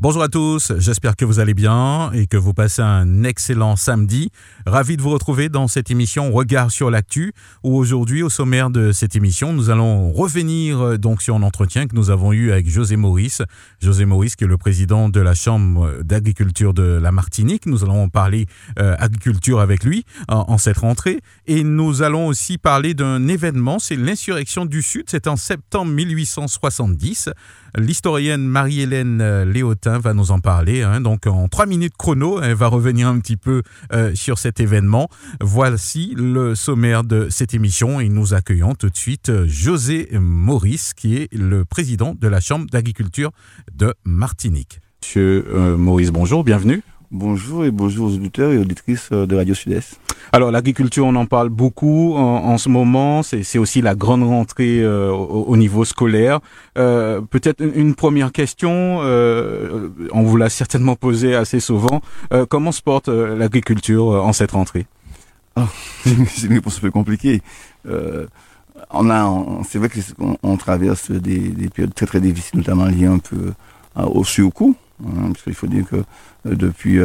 Bonjour à tous, j'espère que vous allez bien et que vous passez un excellent samedi. Ravi de vous retrouver dans cette émission Regard sur l'actu où aujourd'hui au sommaire de cette émission nous allons revenir euh, donc sur un entretien que nous avons eu avec José Maurice. José Maurice qui est le président de la Chambre d'agriculture de la Martinique. Nous allons parler euh, agriculture avec lui en, en, cette rentrée et nous allons aussi parler d'un événement, c'est l'insurrection du Sud, c'est en septembre 1870. L'historienne Marie-Hélène euh, Léotin va nous en parler. Hein. Donc en trois minutes chrono, elle va revenir un petit peu euh, sur cet événement. Voici le sommaire de cette émission et nous accueillons tout de suite euh, José Maurice, qui est le président de la Chambre d'agriculture de Martinique. Monsieur Maurice, bonjour, bienvenue. Bonjour et bonjour aux auditeurs et auditrices de Radio Sud-Est. Alors l'agriculture, on en parle beaucoup en, en ce moment. C'est aussi la grande rentrée euh, au, au, niveau scolaire. Euh, Peut-être une, une, première question. Euh, on vous l'a certainement posée assez souvent. Euh, comment se porte euh, l'agriculture en cette rentrée? Oh, C'est une réponse un peu compliquée. on a, c'est vrai qu'on on traverse des, des, périodes très très difficiles, notamment liées un peu au surcoût. Hein, parce qu'il faut dire que depuis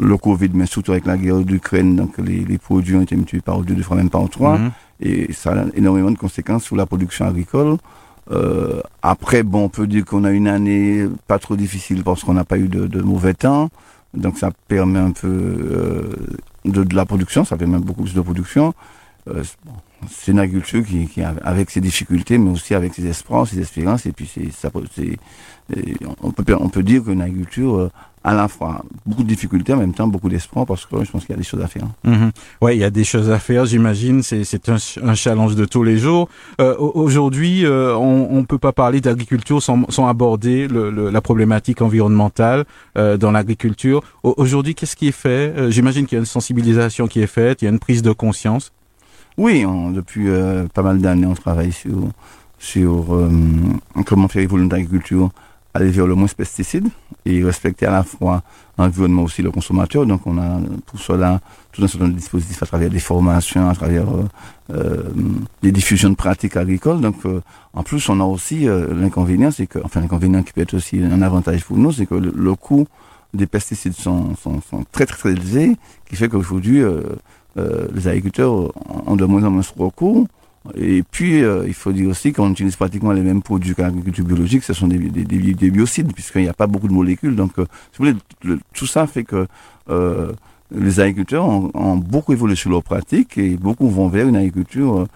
le Covid, mais surtout avec la guerre d'Ukraine, donc les, les, produits ont été multipliés par deux, deux fois même par trois, -hmm. et ça a énormément de conséquences sur la production agricole. Euh, après, bon, on peut dire qu'on a une année pas trop difficile parce qu'on n'a pas eu de, de, mauvais temps, donc ça permet un peu euh, de, de, la production, ça permet beaucoup plus de production. Euh, bon, c'est agriculture qui, qui, avec ses difficultés, mais aussi avec ses espoirs, ses espérances, et puis c'est, ça, on peut, on peut dire qu'une agriculture à la fois beaucoup de difficultés, en même temps beaucoup d'espoir, parce que je pense qu'il y a des choses à faire. -hmm. Oui, il y a des choses à faire, j'imagine. C'est un, un, challenge de tous les jours. Euh, Aujourd'hui, euh, on ne peut pas parler d'agriculture sans, sans, aborder le, le, la problématique environnementale euh, dans l'agriculture. Aujourd'hui, qu'est-ce qui est fait? Euh, J'imagine qu'il y a une sensibilisation qui est faite, il y a une prise de conscience. Oui, on, depuis euh, pas mal d'années, on travaille sur, sur euh, comment faire évoluer l'agriculture aller vers le moins pesticides et respecter à la fois l'environnement aussi le consommateur. Donc on a pour cela tout un certain nombre de dispositifs à travers des formations, à travers euh, euh, des diffusions de pratiques agricoles. Donc euh, en plus on a aussi euh, l'inconvénient, c'est que enfin l'inconvénient qui peut être aussi un avantage pour nous, c'est que le, coût des pesticides sont, sont, sont, très très très élevés, qui fait qu'aujourd'hui euh, les agriculteurs ont de moins en moins recours et puis, euh, il faut dire aussi qu'on utilise pratiquement les mêmes produits qu'en agriculture biologique, ce sont des, des, des, des biocides, puisqu'il n'y a pas beaucoup de molécules. Donc, euh, si vous voulez, le, tout ça fait que euh, les agriculteurs ont, ont, beaucoup évolué sur leurs pratiques et beaucoup vont vers une agriculture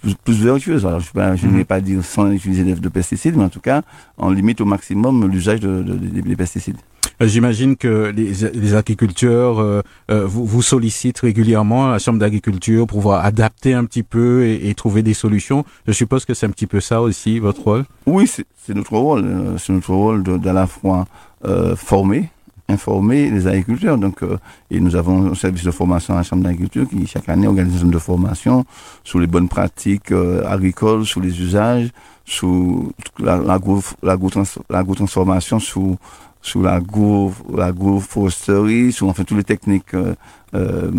plus, plus, vertueuse. Alors, je, ne vais pas dire sans utiliser de pesticides, mais en tout cas, on limite au maximum l'usage de, de, de, des pesticides. J'imagine que les, les agriculteurs euh, euh, vous, vous, sollicitent régulièrement à la Chambre d'agriculture pour pouvoir adapter un petit peu et, et, trouver des solutions. Je suppose que c'est un petit peu ça aussi, votre rôle? Oui, c'est notre rôle. C'est notre rôle d'à la fois euh, former, informer les agriculteurs. Donc, euh, et nous avons un service de formation à la Chambre d'agriculture qui, chaque année, organise une de formation sur les bonnes pratiques euh, agricoles, sur les usages, sur l'agro-transformation, sur sur l'agroforesterie, sur enfin toutes les techniques euh, euh,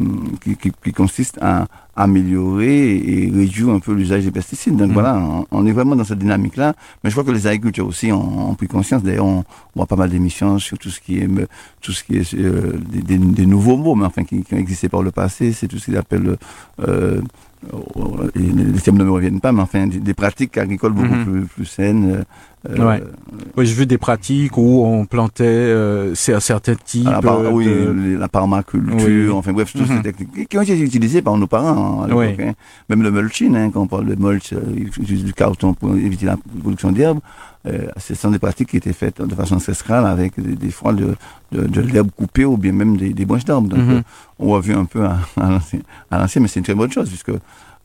qui, qui, qui, consistent à améliorer et réduire un peu l'usage des pesticides. Donc mmh. voilà, on, on, est vraiment dans cette dynamique-là. Mais je crois que les agriculteurs aussi ont, ont pris conscience. D'ailleurs, on, voit pas mal d'émissions sur tout ce qui est tout ce qui est euh, des, des, des, nouveaux mots, mais enfin qui, qui, ont existé par le passé. C'est tout ce qu'ils appellent euh, les termes ne me reviennent pas, mais enfin des, des pratiques agricoles beaucoup mmh. plus, plus, saines. Euh, ouais. Oui, j'ai vu des pratiques où on plantait euh, certains types. La par, oui, de... la permaculture, oui. enfin bref, toutes ces techniques qui ont été utilisées par nos parents hein, oui. hein. Même le mulching, hein, quand on parle de mulch, euh, ils utilisent du carton pour éviter la production d'herbes. Euh, ce sont des pratiques qui étaient faites de façon ancestrale avec des, des fois de, de, de l'herbe coupée ou bien même des, des branches d'arbres. Donc, mmh. on a vu un peu à, à l'ancien, mais c'est une très bonne chose puisque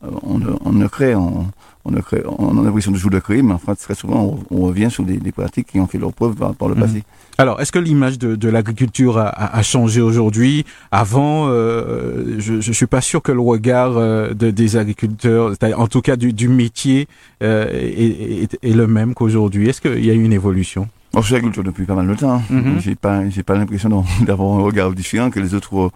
on, on ne crée, on, on, a l'impression de jouer de créer, mais en fait, très souvent, on, on revient sur des, des, pratiques qui ont fait leur preuve par, par le mmh. passé. Alors, est-ce que l'image de, de l'agriculture a, a, changé aujourd'hui? Avant, euh, je ne suis pas sûr que le regard euh, de, des agriculteurs, en tout cas du, du métier, euh, est, est, est, le même qu'aujourd'hui. Est-ce qu'il y a eu une évolution? Je suis agriculteur depuis pas mal de temps. Mhm. J'ai pas, j'ai pas l'impression d'avoir un regard différent que les autres,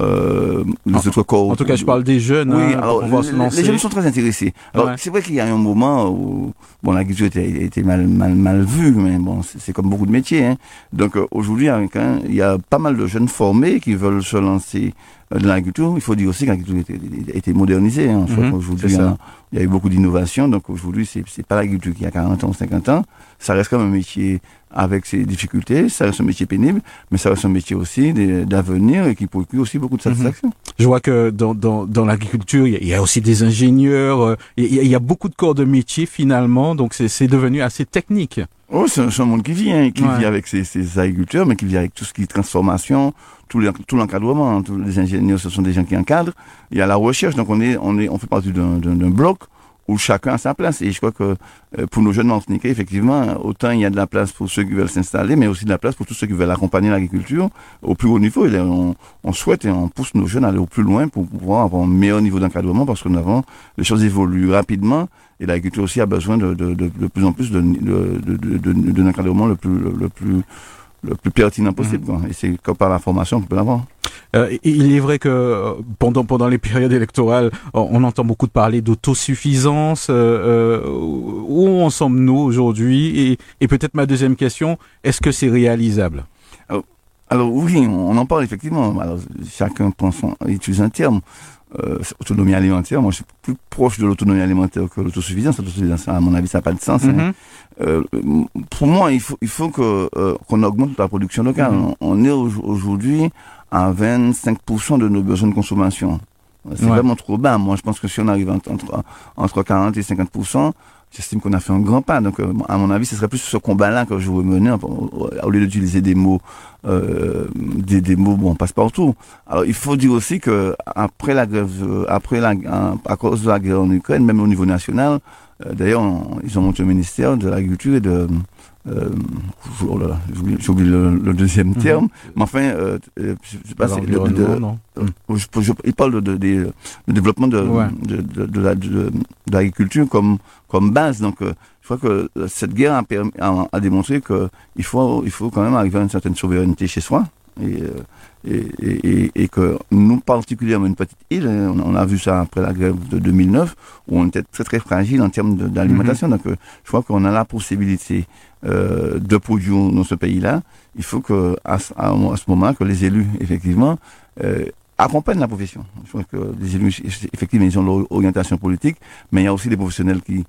euh, les En- autres corps. En tout cas, je parle des jeunes Oui, hein, alors, pour se lancer. les jeunes sont très intéressés. Alors, Ouais. c'est vrai qu'il y a un moment où, bon, l'agriculture était, était mal, mal, mal vue, mais bon, c'est comme beaucoup de métiers, hein. Donc, euh, aujourd'hui, hein, il y a pas mal de jeunes formés qui veulent se lancer euh, dans l'agriculture. Il faut dire aussi que l'agriculture a été modernisée, hein. Mhm, hein, il y a eu beaucoup d'innovations. Donc, aujourd'hui, c'est, c'est pas l'agriculture qui a 40 ans, 50 ans. Ça reste comme un métier avec ses difficultés. Ça reste un métier pénible, mais ça reste un métier aussi d'avenir et qui procure aussi beaucoup de Mhm. satisfaction. Je vois que dans, dans, dans l'agriculture, il y a- il y, a aussi des ingénieurs, euh, il y, a- il y a beaucoup de corps de métier finalement, donc c'est devenu assez technique. Oh, c'est un, monde qui vient, qui Ouais. vit avec ses, ses agriculteurs, mais qui vit avec tout ce qui est transformation, tout le- tout l'encadrement. Tous les ingénieurs, ce sont des gens qui encadrent. Il y a la recherche, donc on est, on est, on fait partie d'un bloc où chacun a sa place. Et je crois que euh, pour nos jeunes Martiniquais, effectivement, autant il y a de la place pour ceux qui veulent s'installer, mais aussi de la place pour tous ceux qui veulent accompagner l'agriculture au plus haut niveau. Et on, on souhaite et on pousse nos jeunes à aller au plus loin pour pouvoir avoir un meilleur niveau d'encadrement parce que nous avons, les choses évoluent rapidement et l'agriculture aussi a besoin de, de, de, de plus en plus d'un encadrement le plus, le plus, le plus pertinent possible. quoi. Et c'est comme par la formation qu'on peut l'avoir. Euh, il est vrai que euh, pendant pendant les périodes électorales, on, entend beaucoup de parler d'autosuffisance. Euh, euh, où en sommes-nous aujourd'hui? Et, et peut-être ma deuxième question est-ce que c'est réalisable? Alors oui, on, en parle effectivement. Alors chacun pense, son- utilise un terme. Euh, autonomie alimentaire, moi je suis plus proche de l'autonomie alimentaire que l'autosuffisance. L'autosuffisance, à mon avis, ça n'a pas de sens. hein. Euh, pour moi, il faut, il faut que euh, qu'on augmente la production locale. Mhm. On, est au- aujourd'hui à 25% de nos besoins de consommation. C'est Ouais. vraiment trop bas. Moi, je pense que si on arrive entre, entre, entre 40 et 50%, j'estime qu'on a fait un grand pas. Donc, euh, à mon avis, ce serait plus ce combat-là que je veux mener, au, lieu d'utiliser des mots, euh, des, des mots, bon, passe-partout. Alors, il faut dire aussi que après la grève, euh, après la, à cause de la guerre en Ukraine, même au niveau national, D'ailleurs, on- ils ont monté un ministère de l'agriculture et de... Euh, oh là là, oublié le, le deuxième Mhm. terme. Mais enfin, euh, euh, je sais pas, c'est de- de- non euh, je, je- il parle de, développement de, Ouais. l'agriculture comme, comme base. Donc, euh, je crois que euh, cette guerre a, permis- a, a démontré que il faut, il faut quand même arriver à une certaine souveraineté chez soi. Et, euh, et, et, et, et que nous, particulièrement une petite île, hein, on, a vu ça après la grève de 2009, où on était très très fragile en termes d'alimentation. Donc, euh, je crois qu'on a la possibilité euh, de produire dans ce pays-là. Il faut que à, à, à ce moment que les élus, effectivement, euh, accompagnent la profession. Je crois que les élus, effectivement, ils ont leur orientation politique, mais il y a aussi des professionnels qui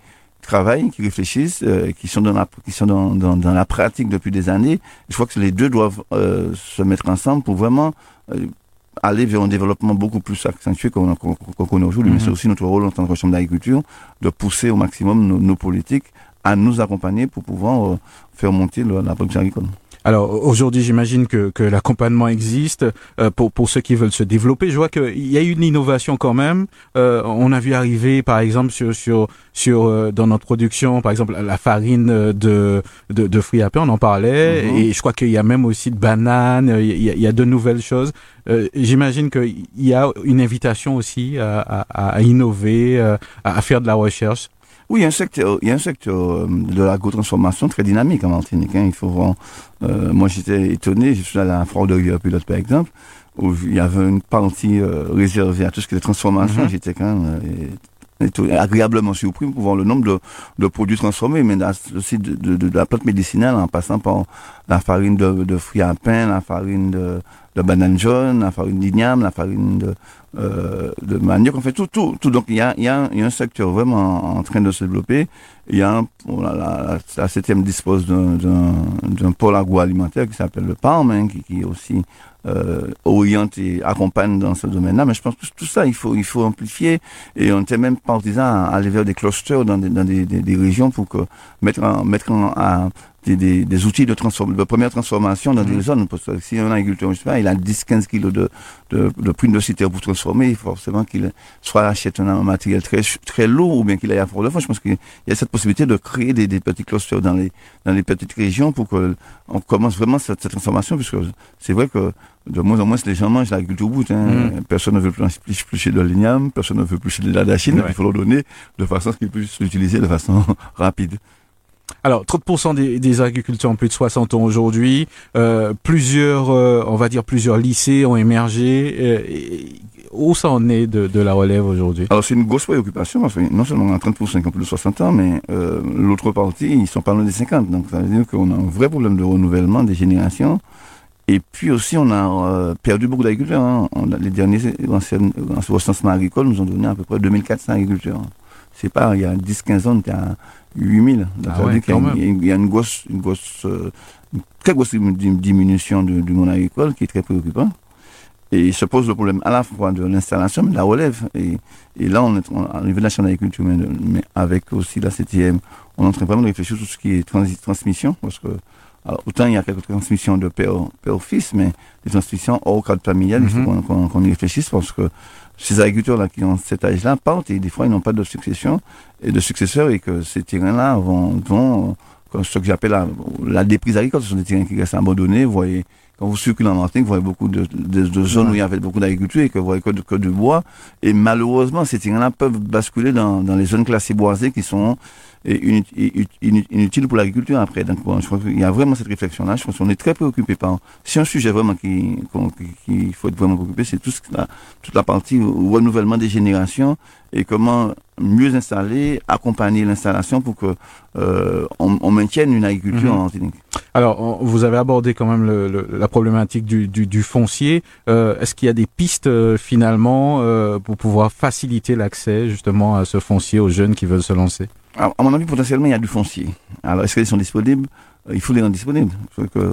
travaillent, qui réfléchissent, euh, qui sont dans la, qui sont dans, dans, dans la pratique depuis des années. Je crois que les deux doivent euh, se mettre ensemble pour vraiment euh, aller vers un développement beaucoup plus accentué qu'on qu'on- qu'on connaît aujourd'hui. Mhm. Mais c'est aussi notre rôle en tant que chambre d'agriculture de pousser au maximum nos, nos politiques à nous accompagner pour pouvoir euh, faire monter la production agricole. Alors aujourd'hui, j'imagine que, que l'accompagnement existe euh, pour, pour ceux qui veulent se développer. Je vois qu'il y a eu une innovation quand même. Euh, on a vu arriver, par exemple, sur, sur, sur euh, dans notre production, par exemple, la farine euh, de, de, de fruits à pain, on en parlait. Mhm. Et je crois qu'il y a même aussi de bananes. Il y a, il y a de nouvelles choses. Euh, j'imagine qu'il y a une invitation aussi à, à, à innover, euh, à, à faire de la recherche. Oui, il y a un secteur, il y a un secteur euh, de l'agro-transformation très dynamique en Martinique. hein. Il faut voir. euh, moi, j'étais étonné. Je suis allé à la foire de Rivière Pilote, par exemple, où il y avait une partie euh, réservée à tout ce qui est transformation. Mhm. J'étais quand même euh, étonné- agréablement surpris pour voir le nombre de, de produits transformés, mais aussi de, de, de la plante médicinale, en passant par la farine de, de fruits à pain, la farine de, de banane jaune, la farine d'igname, la farine de, euh, de manioc, en fait tout, tout, tout. Donc il y a, y, a, y a un secteur vraiment en train de se développer. Il y a un, bon, la, la, septième dispose d'un, pôle agroalimentaire qui s'appelle le PARM, hein, qui, qui aussi euh, oriente et accompagne dans ce domaine-là. Mais je pense que tout ça, il faut, il faut amplifier. Et on était même partisan à aller vers des clusters dans des, dans des, des, des régions pour que mettre en, mettre en, à, des, des, des outils de, transform, de première transformation dans des zones. Parce que si un agriculteur, je sais pas, il a 10-15 kilos de, de, de prune de cité pour transformer, il faut forcément qu'il soit achète un matériel très, très lourd ou bien qu'il aille à fort de fond. Je pense qu'il y a cette possibilité de créer des, des petits clusters dans les, dans les petites régions pour que on commence vraiment cette, cette transformation, puisque c'est vrai que de moins en moins les gens mangent l'agriculture au bout. Hein. Mhm. Personne ne veut plus, plus, plus chez de l'igname, personne ne veut plus chez de la dachine, Ouais. il faut leur donner de façon à ce qu'ils puissent l'utiliser de façon rapide. Alors, 30% des, des, agriculteurs ont plus de 60 ans aujourd'hui. Euh, plusieurs, euh, on va dire plusieurs lycées ont émergé. Euh, où ça en est de, de la relève aujourd'hui? Alors, c'est une grosse préoccupation parce que non seulement on a 30% qui ont plus de 60 ans, mais euh, l'autre partie, ils sont pas loin des 50. Donc, ça veut dire qu'on a un vrai problème de renouvellement des générations. Et puis aussi, on a euh, perdu beaucoup d'agriculteurs. Hein. Les derniers recensements agricoles nous ont donné à peu près 2400 agriculteurs. C'est pas, il y a 10-15 ans, on était à 8000. Ah ouais, il, y a, il y a une grosse, une grosse, euh, une très grosse diminution du, du monde agricole qui est très préoccupant. Et il se pose le problème à la fois de l'installation, mais de la relève. Et, et là, on est arrivé de la chaîne d'agriculture, mais, mais, avec aussi la CTM, on est en train vraiment de réfléchir sur tout ce qui est trans transmission, parce que alors, autant il y a quelques transmissions de père, père au fils, mais les transmissions hors cadre familial, mm -hmm. il faut qu'on qu y réfléchisse parce que ces agriculteurs-là qui ont cet âge-là partent et des fois ils n'ont pas de succession et de successeurs et que ces terrains-là vont, vont ce que j'appelle la, la, déprise agricole, ce sont des terrains qui restent abandonnés. Vous voyez, quand vous circulez en Martinique, vous voyez beaucoup de, de, de zones ouais. où il y avait beaucoup d'agriculture et que vous voyez que de, que de bois. Et malheureusement, ces terrains-là peuvent basculer dans, dans les zones classées boisées qui sont inutile pour l'agriculture après. Donc bon, je crois qu'il y a vraiment cette réflexion-là. Je pense qu'on est très préoccupé par. C'est un sujet vraiment qui qu'il faut être vraiment préoccupé, c'est tout ce, la, toute la partie renouvellement des générations et comment mieux installer, accompagner l'installation pour que euh, on, on, maintienne une agriculture mmh. en. Alors, vous avez abordé quand même le, le, la problématique du, du, du foncier. Euh, Est-ce qu'il y a des pistes euh, finalement euh, pour pouvoir faciliter l'accès justement à ce foncier aux jeunes qui veulent se lancer? À, mon avis, potentiellement, il y a du foncier. Alors, est-ce qu'ils sont disponibles? Il faut les rendre disponibles.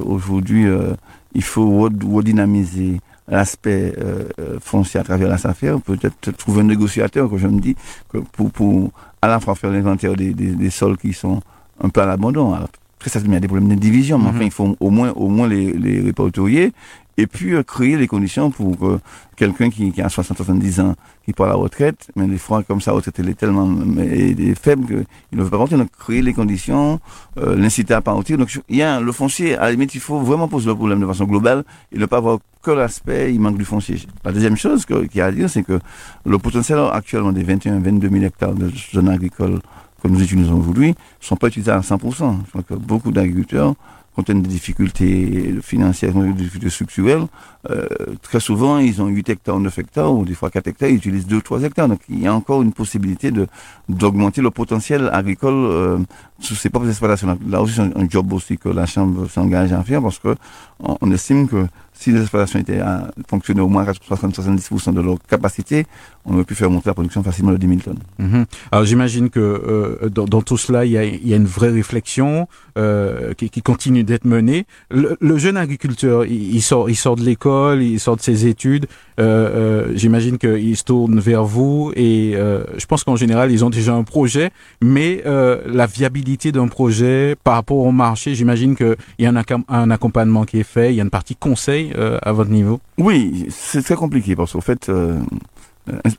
Aujourd'hui, euh, il faut redynamiser l'aspect euh, foncier à travers la SAFER, peut-être trouver un négociateur, que je me dis, que pour, pour à la fois faire l'inventaire des, des, des, sols qui sont un peu à l'abandon. Après, ça, il y a des problèmes de division, mais mm -hmm. enfin, il faut au moins, au moins les, les répertorier et puis euh, créer les conditions pour que quelqu'un qui, qui, a 60-70 ans, qui part à la retraite, mais des fois comme ça, la retraite elle est tellement mais, est faible qu'il ne veut pas partir, donc créer les conditions, euh, l'inciter à partir. Donc il y a le foncier, à la limite, il faut vraiment poser le problème de façon globale et ne pas voir que l'aspect, il manque du foncier. La deuxième chose qu'il y a à dire, c'est que le potentiel actuellement des 21-22 000 hectares de zones agricoles que nous utilisons aujourd'hui sont pas utilisés à 100%. Je crois que beaucoup d'agriculteurs compte tenu des difficultés financières, des difficultés structurelles, euh, très souvent, ils ont 8 hectares, 9 hectares, ou des fois 4 hectares, ils utilisent 2 3 hectares. Donc, il y a encore une possibilité de d'augmenter le potentiel agricole euh, sous ses propres exploitations. Là aussi, c'est un, job aussi que la Chambre s'engage à faire parce que on, on estime que si les exploitations étaient à fonctionner au moins 60-70% de leur capacité, on aurait pu faire monter la production facilement de 10 000 tonnes. -hmm. Alors j'imagine que euh, dans, dans, tout cela, il y a, y a une vraie réflexion euh, qui, qui, continue d'être menée. Le, le, jeune agriculteur, il, il, sort, il sort de l'école, il sort de ses études. Euh, euh j'imagine qu'il se tourne vers vous et euh, je pense qu'en général, ils ont déjà un projet, mais euh, la viabilité d'un projet par rapport au marché, j'imagine qu'il y a un accompagnement qui est fait, il y a une partie conseil euh, à votre niveau Oui, c'est très compliqué parce qu'en fait, euh,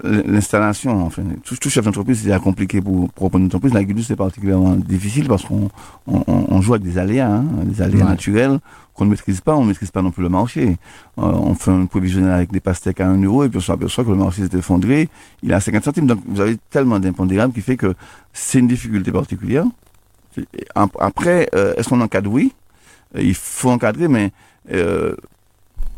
l'installation, enfin, tout, tout chef d'entreprise, c'est compliqué pour, pour une entreprise. L'agriculture, c'est particulièrement difficile parce qu'on on, on, joue avec des aléas, hein, des aléas ouais. naturels qu'on ne maîtrise pas. On ne maîtrise pas non plus le marché. Euh, on fait un prévisionnel avec des pastèques à 1 euro et puis on s'aperçoit que le marché s'est effondré. Il est à 50 centimes. Donc, vous avez tellement d'impondérables qui fait que c'est une difficulté particulière. Après, euh, est-ce qu'on encadre? Oui. Il faut encadrer, mais euh,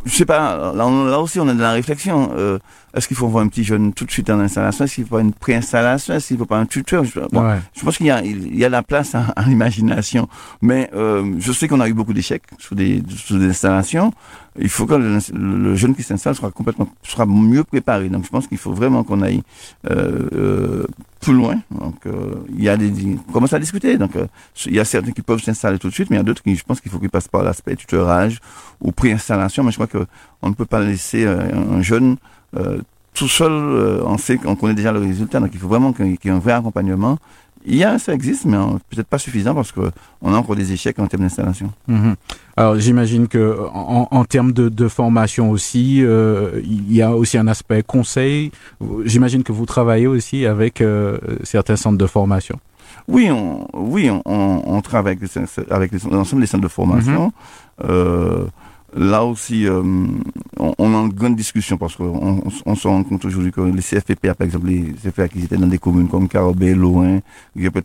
je sais pas, là, aussi on est dans la réflexion. Euh, est-ce qu'il faut voir un petit jeune tout de suite en installation Est-ce qu'il faut pas une préinstallation Est-ce qu'il faut pas un tuteur je, bon, ouais. je pense qu'il y a, il y a la place à, à l'imagination. Mais euh, je sais qu'on a eu beaucoup d'échecs sur des, sur des installations. Il faut que le, le jeune qui s'installe sera complètement sera mieux préparé. Donc je pense qu'il faut vraiment qu'on aille euh, euh plus loin. Donc, euh, il y a des, on commence à discuter. Donc, euh, il y a certains qui peuvent s'installer tout de suite, mais il y a d'autres qui, je pense qu'il faut qu'ils passent par l'aspect tutorage ou préinstallation. Mais je crois que on ne peut pas laisser euh, un jeune tout seul. on sait qu'on connaît déjà le résultat. Donc, il faut vraiment qu'il y ait un vrai accompagnement il y a, ça existe, mais peut-être pas suffisant parce que on a encore des échecs en termes d'installation. Mmh. Alors j'imagine que en, en, termes de, de, formation aussi, euh, il y a aussi un aspect conseil. J'imagine que vous travaillez aussi avec euh, certains centres de formation. Oui, on, oui, on, on travaille avec, avec l'ensemble des centres de formation. Mmh. Euh, là aussi, euh, on, on a une grande discussion parce qu'on on, on se rend compte aujourd'hui que les CFPPA, par exemple, les CFPA qui étaient dans des communes comme Carabé, Lorrain,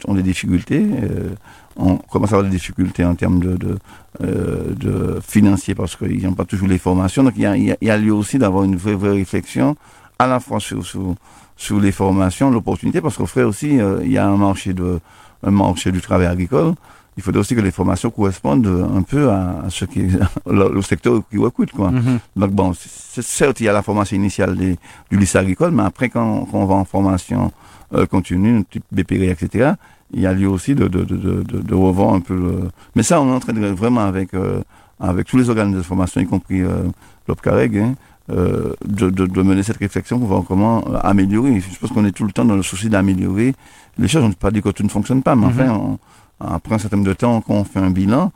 ont des difficultés. Euh, on commence à avoir des difficultés en termes de, de, euh, de financiers parce qu'ils n'ont pas toujours les formations. Donc il y a, y a lieu aussi d'avoir une vraie, vraie réflexion à la fois sur, sur, sur les formations, l'opportunité, parce qu'au frère aussi, euh, il y a un marché de un marché du travail agricole il faudrait aussi que les formations correspondent un peu à, ce qui le, secteur qui recrute quoi. Mhm. Donc bon, certes il y a la formation initiale des, du lycée agricole, mais après quand, quand on va en formation euh, continue, type BPR, etc., il y a lieu aussi de, de, de, de, de revoir un peu. Le... Mais ça, on est en train de vraiment avec euh, avec tous les organismes de formation, y compris euh, l'OPCAREG, hein, euh, de, de, de, mener cette réflexion pour voir comment euh, améliorer. Je pense qu'on est tout le temps dans le souci d'améliorer les choses. On ne peut pas dire que tout ne fonctionne pas, mais Mhm. enfin, on- après un certain nombre de temps, quand on fait un bilan,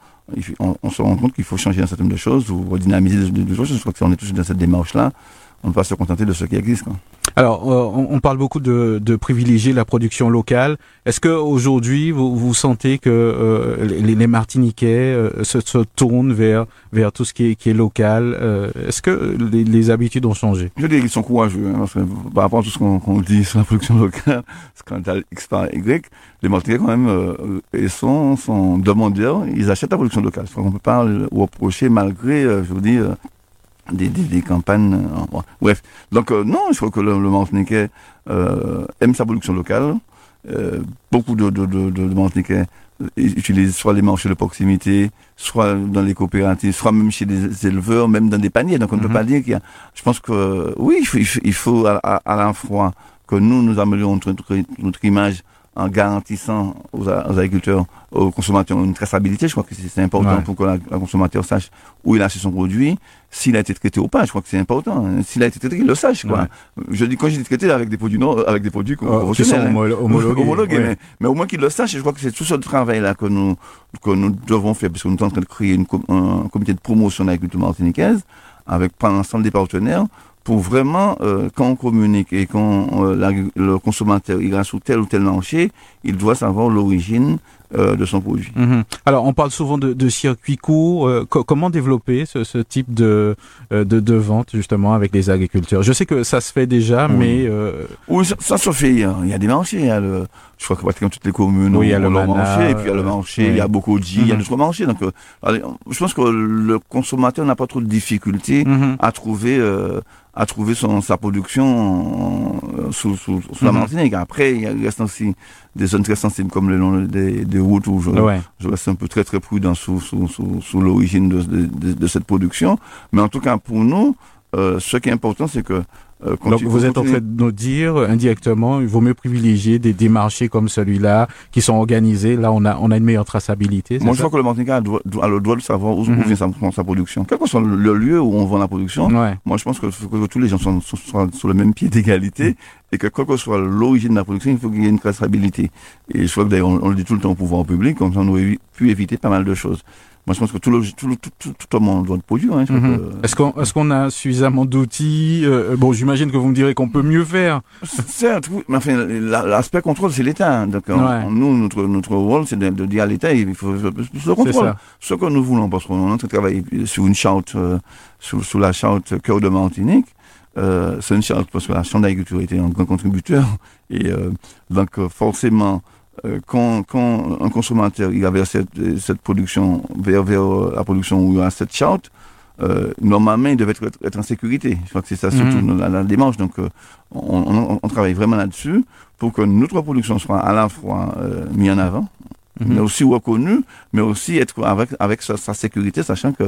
on, se rend compte qu'il faut changer un certain nombre de choses ou redynamiser des, choses. Je crois que si on est tous dans cette démarche-là, on ne peut pas se contenter de ce qui existe. Alors, euh, on, on parle beaucoup de, de privilégier la production locale. Est-ce que aujourd'hui, vous, vous sentez que euh, les, les Martiniquais euh, se, se tournent vers vers tout ce qui est, qui est local euh, Est-ce que les, les habitudes ont changé? Je dis qu'ils sont courageux, hein, parce que par rapport à tout ce qu'on qu'on dit sur la production locale, scandale X par Y, les Martiniquais quand même, euh, ils sont, sont demandeurs, ils achètent la production locale. Qu'on peut pas reprocher malgré, euh, je vous dis, des, des, des campagnes. euh, bref, donc euh, non, je crois que le, le Martiniquais euh, aime sa production locale. Euh, beaucoup de, de, de, de, Martiniquais utilisent soit les marchés de proximité, soit dans les coopératives, soit même chez des éleveurs, même dans des paniers. Donc on ne Mhm. peut pas dire qu'il y a. Je pense que oui, il faut, il faut, il faut à, à, à la fois que nous nous améliorons notre, notre image en garantissant aux, agriculteurs, aux consommateurs une traçabilité. Je crois que c'est important Ouais. pour que la consommateur sache où il a acheté son produit, s'il a été traité ou pas. Je crois que c'est important. S'il a été traité, qu'il le sache. Quoi. Je dis quand j'ai traité avec des produits non, avec des produits Euh, qui sont hein. homo- homologués homologués, ouais. mais, mais au moins qu'il le sache. Et je crois que c'est tout ce travail-là que nous, que nous devons faire, parce que nous sommes en train de créer une, un comité de promotion de l'agriculture martiniquaise, avec l'ensemble des partenaires, pour vraiment, euh, quand on communique et quand euh, le consommateur ira sur tel ou tel marché, il doit savoir l'origine euh, de son produit. Mhm. Alors, on parle souvent de, de circuits courts. Euh, co- comment développer ce, ce type de, euh, de, de vente justement avec les agriculteurs? Je sais que ça se fait déjà, Oui. mais euh, Oui, ça, ça se fait. hein. Il y a des marchés. Il y a le, je crois que pratiquement toutes les communes Oui, il y a ont le Mana, marché. Et puis il y a le marché, oui. il y a beaucoup de il y a Mhm. d'autres marchés. Donc, euh, allez, je pense que le consommateur n'a pas trop de difficultés mhm. à trouver à trouver son, sa production sous, sous, sous la Mhm. Martinique. Après, il a- reste aussi des zones très sensibles comme le long des, des routes où je, ouais. je reste un peu très très prudent sous, sous, sous, sous l'origine de, de, de, de cette production. Mais en tout cas, pour nous, euh, ce qui est important, c'est que euh, Donc vous êtes en train de nous dire indirectement, il vaut mieux privilégier des, des marchés comme celui-là qui sont organisés. Là, on a on a une meilleure traçabilité. Moi, je crois que le Martiniquais a, doit- le droit de savoir où, où Mhm. vient sa, sa production. Quel que soit le, le lieu où on vend la production, Ouais. moi, je pense que, que tous les gens soient sur le même pied d'égalité et que quelle que soit l'origine de la production, il faut qu'il y ait une traçabilité. Et je crois que d'ailleurs, on, on le dit tout le temps au pouvoir public, comme ça, on aurait pu éviter pas mal de choses. Moi, je pense que tout le, tout le, tout, tout, tout le monde doit produire. Hein, Mhm. que- Est-ce qu'on est-ce qu'on a suffisamment d'outils euh, Bon, j'imagine que vous me direz qu'on peut mieux faire. Certes, oui, mais enfin, la- l'aspect contrôle, c'est l'État. hein. Donc, on- Ouais. on- nous, notre, notre rôle, c'est de, de dire à l'État, il faut faire plus plus de C'est contrôle. ça. Ce que nous voulons, parce qu'on est en train de travailler sur une charte, euh, sur, sur la charte Cœur de Martinique, euh, c'est une charte parce que la Chambre d'agriculture était un grand contributeur. Et euh, donc, euh, forcément, euh, quand, quand un consommateur il va vers cette, cette production, vers, vers euh, la production où il y a cette charte, euh, normalement, il devait être, être en sécurité. Je crois que c'est ça surtout Mhm. la, la démarche. Donc, euh, on, on, on travaille vraiment là-dessus pour que notre production soit à la fois euh, mise en avant, mais Mhm. aussi reconnu, mais aussi être avec, avec sa, sa sécurité, sachant que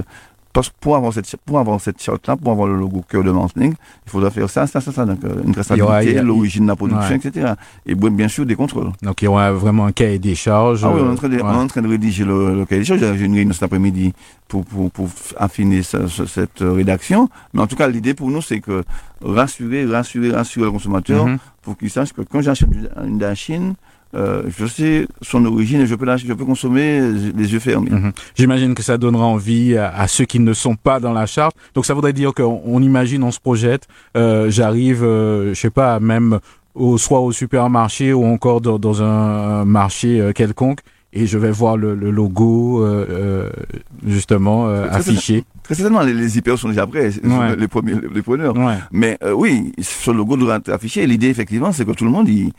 parce, pour avoir cette, pour avoir cette charte-là, pour avoir le logo cœur de Martinique, il faudra faire ça, ça, ça, ça, donc euh, une traçabilité, l'origine de la production, Ouais. etc. Et bien sûr des contrôles. Donc il y aura vraiment un cahier des charges. Ah oui, on est euh, en train de, ouais. on est en train de rédiger le, le cahier des charges. J'ai une réunion cet après-midi pour, pour, pour affiner ce- ce- cette euh, rédaction. Mais en tout cas, l'idée pour nous, c'est que rassurer, rassurer, rassurer le consommateur Mhm. pour qu'il sache que quand j'achète une dachine, euh, je sais son origine et je peux, la, je peux consommer les yeux fermés. Mhm. J'imagine que ça donnera envie à, à ceux qui ne sont pas dans la charte. Donc ça voudrait dire qu'on on imagine, on se projette. euh, J'arrive, euh, je sais pas, même au, soit au supermarché ou encore dans, dans un marché euh, quelconque, et je vais voir le, le logo euh, justement euh, affiché. Très certainement, les, les hyper sont déjà prêts, les premiers, les, preneurs. Mais euh, oui, ce logo doit être affiché. L'idée, effectivement, c'est que tout le monde, il,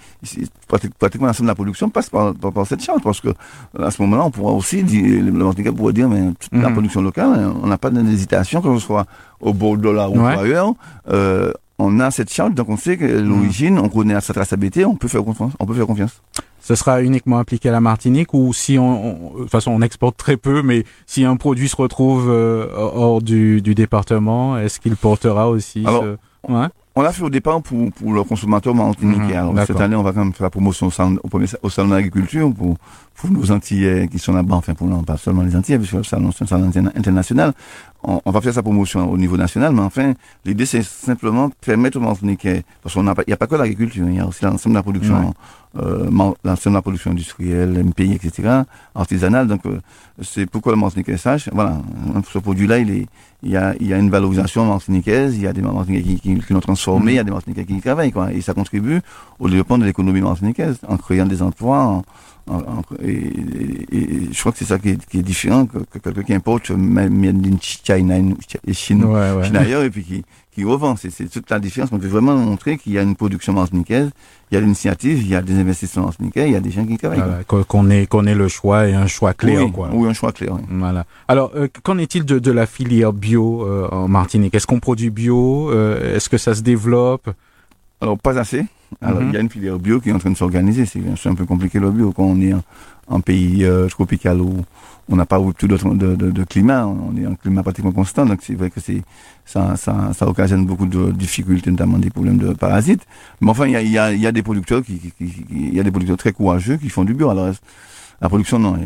pratiquement l'ensemble de la production passe par, par, cette charte, parce que à ce moment-là, on pourra aussi, dire, le Martiniquais pourrait dire, mais toute la mhm. production locale, on n'a pas d'hésitation, que ce soit au bord de la ou ailleurs. Euh, on a cette charte, donc on sait que l'origine, on connaît sa traçabilité, on peut faire confiance. On peut faire confiance ce sera uniquement appliqué à la Martinique ou si on, de toute façon on exporte très peu, mais si un produit se retrouve euh, hors du, département, est-ce qu'il portera aussi On l'a fait au départ pour, pour le consommateur martiniquais. Mhm, cette année, on va quand même faire la promotion au salon, au, salon d'agriculture pour, pour nos Antillais qui sont là-bas, enfin pour non, pas seulement les Antillais, parce que c'est un salon international. On, on, va faire sa promotion au niveau national, mais enfin, l'idée c'est simplement permettre aux Martiniquais, parce qu'il n'y a pas que l'agriculture, il y a aussi l'ensemble de la production euh, l'ensemble de la production industrielle, MPI, etc., artisanale. Donc, euh, c'est pourquoi le Martiniquais sache. Voilà, ce produit-là, il, est, il, y a, il y a une valorisation martiniquaise, il y a des Martiniquais qui, qui, qui l'ont transformé, il y a des Martiniquais qui y travaillent, quoi. Et ça contribue au développement de l'économie martiniquaise, en créant des emplois, et, je crois que c'est ça qui est, qui est différent que, que quelqu'un qui importe même China et Chine, ouais, Chine ailleurs et puis qui, qui revend. C'est toute la différence. On veut vraiment montrer qu'il y a une production martiniquaise, il y a l'initiative, il y a des investissements martiniquais, il y a des gens qui travaillent. Voilà, qu'on ait, qu'on ait le choix et un choix clair. Oui, quoi. oui un choix clair. Voilà. Alors, euh, qu'en est-il de, de, la filière bio euh, en Martinique? Est-ce qu'on produit bio? Euh, Est-ce que ça se développe? Alors, pas assez. Alors, il y a une filière bio qui est en train de s'organiser. C'est un peu compliqué le bio quand on est en, pays euh, tropical où on n'a pas beaucoup de, de, de, climat. On est en climat pratiquement constant. Donc, c'est vrai que c'est, ça, ça, ça, occasionne beaucoup de difficultés, notamment des problèmes de parasites. Mais enfin, il y a, y, a, y a, des producteurs qui, qui, qui, il y a des producteurs très courageux qui font du bio. Alors, la production, non,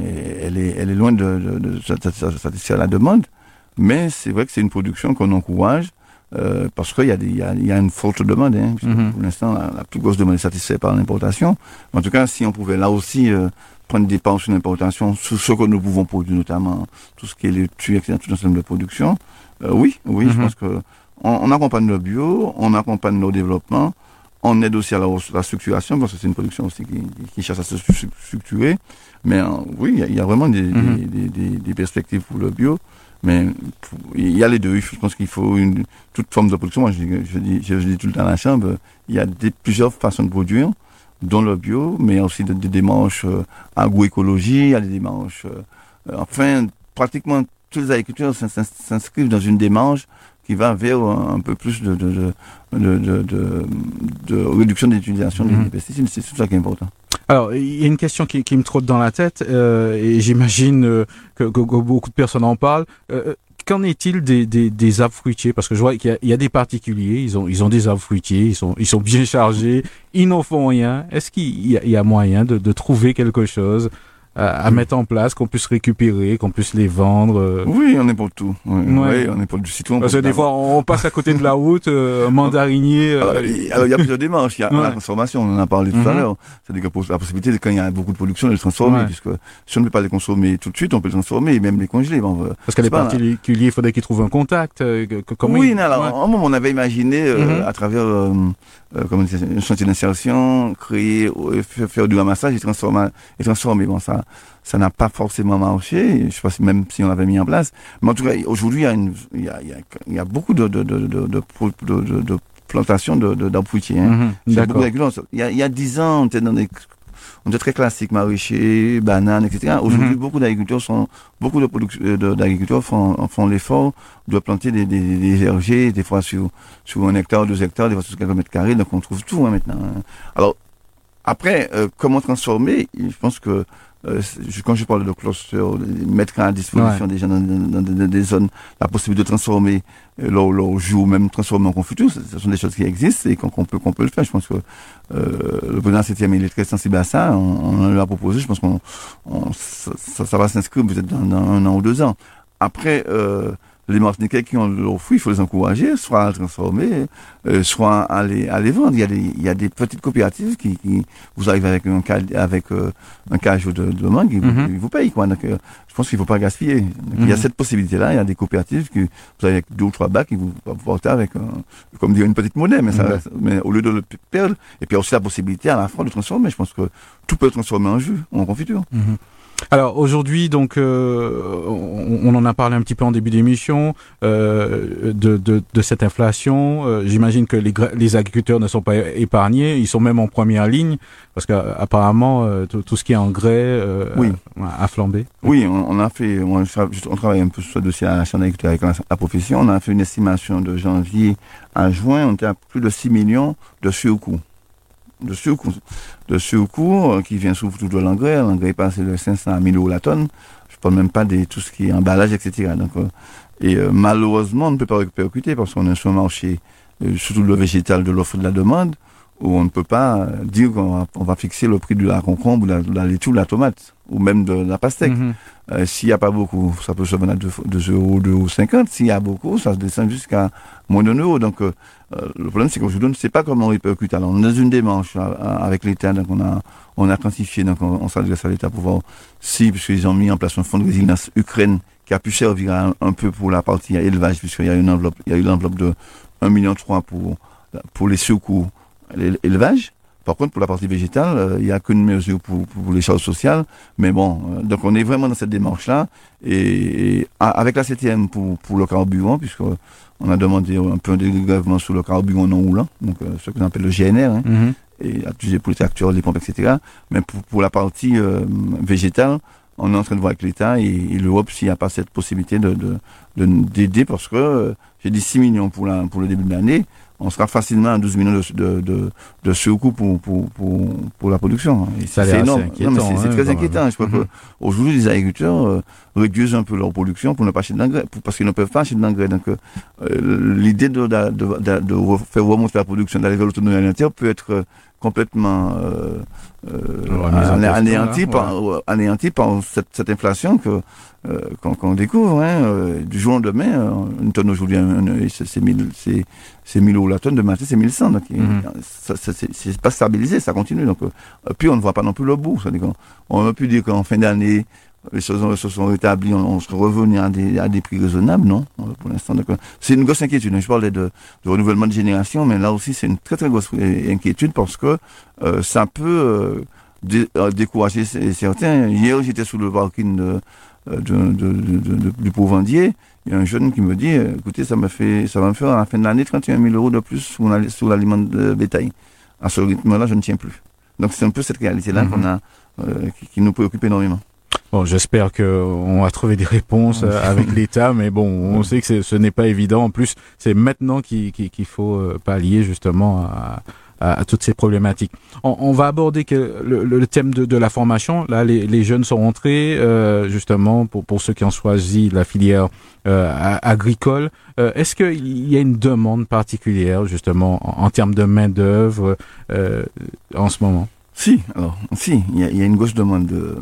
elle est, elle est loin de satisfaire la demande. Mais c'est vrai que c'est une production qu'on encourage euh, parce qu'il y, y, a, y a une forte demande. Hein, mhm. Pour l'instant, la, plus grosse demande est satisfaite par l'importation. En tout cas, si on pouvait là aussi euh, prendre des pensions sur l'importation, sur ce que nous pouvons produire, notamment tout ce qui est les tuyaux, etc., tout ensemble de production, euh, oui, oui, je mhm. pense que on, on, accompagne le bio, on accompagne nos développements, on aide aussi à la, structuration, parce que c'est une production aussi qui, qui, cherche à se structurer. Mais oui, il y, a, y a vraiment des, mhm. des, des, des perspectives pour le bio. Mais il y a les deux. Je pense qu'il faut une, toute forme de production. Moi, je, je, dis, je, dis tout le temps à la chambre, il y a des, plusieurs façons de produire, dont le bio, mais aussi des, démarches euh, agroécologie, il y a des démarches. Euh, enfin, pratiquement toutes les agricultures s'inscrivent dans une démarche qui va vers un, peu plus de, de, de, de, de réduction de l'utilisation des mhm. pesticides. C'est tout ça qui est important. Alors, il y a une question qui, qui me trotte dans la tête, euh, et j'imagine euh, que, que, beaucoup de personnes en parlent. Euh, qu'en est-il des, des, des, arbres fruitiers? Parce que je vois qu'il y, y, a des particuliers, ils ont, ils ont des arbres fruitiers, ils sont, ils sont bien chargés, ils n'en font rien. Est-ce qu'il y, y, a moyen de, de trouver quelque chose? À, mettre en place, qu'on puisse récupérer, qu'on puisse les vendre. Euh. Oui, on est pour tout. Oui, on est pour du citron. Parce que des fois, on passe à côté de la route, euh, mandarinier. Euh. Alors, il y a plusieurs démarches. Il y a la transformation, on en a parlé tout à mhm. l'heure. C'est-à-dire que la possibilité, quand il y a beaucoup de production, de les transformer, puisque si on ne peut pas les consommer tout de suite, on peut les transformer et même les congeler. Bon, Parce qu'à des particuliers, il faudrait qu'ils trouvent un contact. comment oui, alors, un moment, on avait imaginé, mhm. à travers euh, comme un chantier d'insertion, créer, euh, faire du ramassage et transformer. Et transformer. Bon, ça, ça n'a pas forcément marché. Je sais pas si même si on l'avait mis en place. Mais en tout cas, aujourd'hui, il y a une, il y a, il y a, il y a beaucoup de, de, de, de, de, de plantations d'arbres fruitiers. Hein. Mm -hmm, il, y a, il y a dix ans, on était dans des on était très classique, maraîcher, bananes, etc. Aujourd'hui, mhm. beaucoup d'agriculteurs sont, beaucoup de d'agriculteurs font, font l'effort de planter des, des, des vergers, des fois sur, sur un hectare, deux hectares, des fois sur quelques mètres carrés, donc on trouve tout hein, maintenant. Hein. Alors, après, euh, comment transformer? Je pense que euh, quand je parle de cluster, mettre à disposition des gens dans, des zones la possibilité de transformer euh, leur, leur jus même transformer en confiture, ce sont des choses qui existent et qu'on peut, qu'on peut le faire. Je pense que euh, le président 7 il est très sensible à ça. On, on l'a proposé. Je pense qu'on ça, ça, va s'inscrire peut-être dans, dans, un an ou deux ans. Après, euh, les Martiniquais qui ont leurs fruits, il faut les encourager, soit à les transformer, euh, soit à les, à les vendre. Il y, a des, il y a des petites coopératives qui, qui vous arrivez avec un avec euh, un cajou de, de mangue, ils, mhm. vous payent quoi. Donc, euh, je pense qu'il ne faut pas gaspiller. Il y a mhm. cette possibilité-là. Il y a des coopératives qui vous avez avec deux ou trois bacs, qui vous porter avec, comme dire, une petite monnaie, mais, ça, mhm. mais au lieu de le perdre, et puis il y a aussi la possibilité à la fois de transformer. Je pense que tout peut être transformer en jus, en confiture. Alors aujourd'hui, donc, euh, on, en a parlé un petit peu en début d'émission euh, de, de, de, cette inflation. Euh, j'imagine que les, les, agriculteurs ne sont pas épargnés, ils sont même en première ligne parce qu'apparemment tout, tout, ce qui est engrais oui. a flambé. Oui, on, a fait, on, on, travaille un peu sur ce dossier à la Chambre d'agriculture avec la, profession. On a fait une estimation de janvier à juin, on était à plus de 6 millions de surcoûts de surcoût, de surcoût euh, qui vient surtout de l'engrais. L'engrais est passé de 500 à 1000 euros la tonne. Je parle même pas de tout ce qui est emballage, etc. Donc, euh, et euh, malheureusement, on ne peut pas répercuter parce qu'on est sur un marché, surtout le végétal, de l'offre de la demande, où on ne peut pas dire qu'on va, fixer le prix de la concombre, de la, de la laitue, de la tomate, ou même de, la pastèque. Mm-hmm. S'il n'y a pas beaucoup, ça peut se vendre à 2, euros, 2 euros 50. S'il y a beaucoup, ça se descend jusqu'à moins d'un euro. Donc, euh, le problème, c'est qu'aujourd'hui, on ne sait pas comment on répercute. Alors, on est dans une démarche euh, avec l'État, donc on a, on a quantifié, donc on, s'adresse à l'État pour voir si, puisqu'ils ont mis en place un fonds de résilience Ukraine qui a pu servir un, peu pour la partie élevage, puisqu'il y a une enveloppe, il y a eu l'enveloppe de 1,3 million pour, pour les secours l'élevage. Par contre, pour la partie végétale, euh, il n'y a qu'une mesure pour, pour, les choses sociales. Mais bon, donc on est vraiment dans cette démarche-là. Et, avec la CTM pour, pour le carburant, puisque on a demandé un peu un dégrèvement sur le carburant non roulant, donc euh, ce qu'on appelle le GNR, hein, mhm. et à pour les tracteurs, les pompes, etc. Mais pour, pour la partie euh, végétale, on est en train de voir avec l'État et, l'Europe s'il n'y a pas cette possibilité de d'aider parce que euh, j'ai dit 6 millions pour, la, pour le début de l'année on sera facilement à 12 millions de, de, de, surcoût pour, pour, pour, pour, la production. C'est énorme. C'est hein, très inquiétant. Je crois mm-hmm. qu'aujourd'hui, les agriculteurs euh, réduisent un peu leur production pour ne pas acheter d'engrais, parce qu'ils ne peuvent pas acheter d'engrais. Donc, euh, l'idée de, de, de, faire remonter la production, d'aller vers l'autonomie alimentaire peut être complètement euh, euh, anéanti, par, anéanti par cette, cette inflation que euh, qu'on découvre. Hein, euh, du jour au lendemain, euh, une tonne aujourd'hui, c'est 1000 c'est 1000 euros la tonne, demain c'est 1100. Donc, mm c'est pas stabilisé, ça continue. Donc, puis on ne voit pas non plus le bout. On, on pu dire qu'en fin d'année, les choses se sont rétablies, on, se revenir à des, à des prix raisonnables, non Pour l'instant, c'est une grosse inquiétude. Je parlais de, de, renouvellement de génération, mais là aussi, c'est une très très grosse inquiétude parce que euh, ça peut euh, décourager certains. Hier, j'étais sous le parking de, de, de, du Pauvandier. Il y a un jeune qui me dit, écoutez, ça me fait, ça va me faire à la fin de l'année 31 000 euros de plus sur l'aliment de bétail. À ce rythme-là, je ne tiens plus. Donc c'est un peu cette réalité-là qu'on a, qui, qui nous préoccupe énormément. Bon, j'espère qu'on va trouver des réponses euh, avec l'État, mais bon, on sait que ce n'est pas évident. En plus, c'est maintenant qu'il faut euh, pallier justement à, à, toutes ces problématiques. On, on va aborder que le, le, thème de, de, la formation. Là, les, les jeunes sont rentrés euh, justement pour, pour ceux qui ont choisi la filière euh, agricole. Euh, Est-ce qu'il y a une demande particulière justement en, en termes de main d'œuvre euh, en ce moment? Si, alors si, il y a, il y a une grosse demande de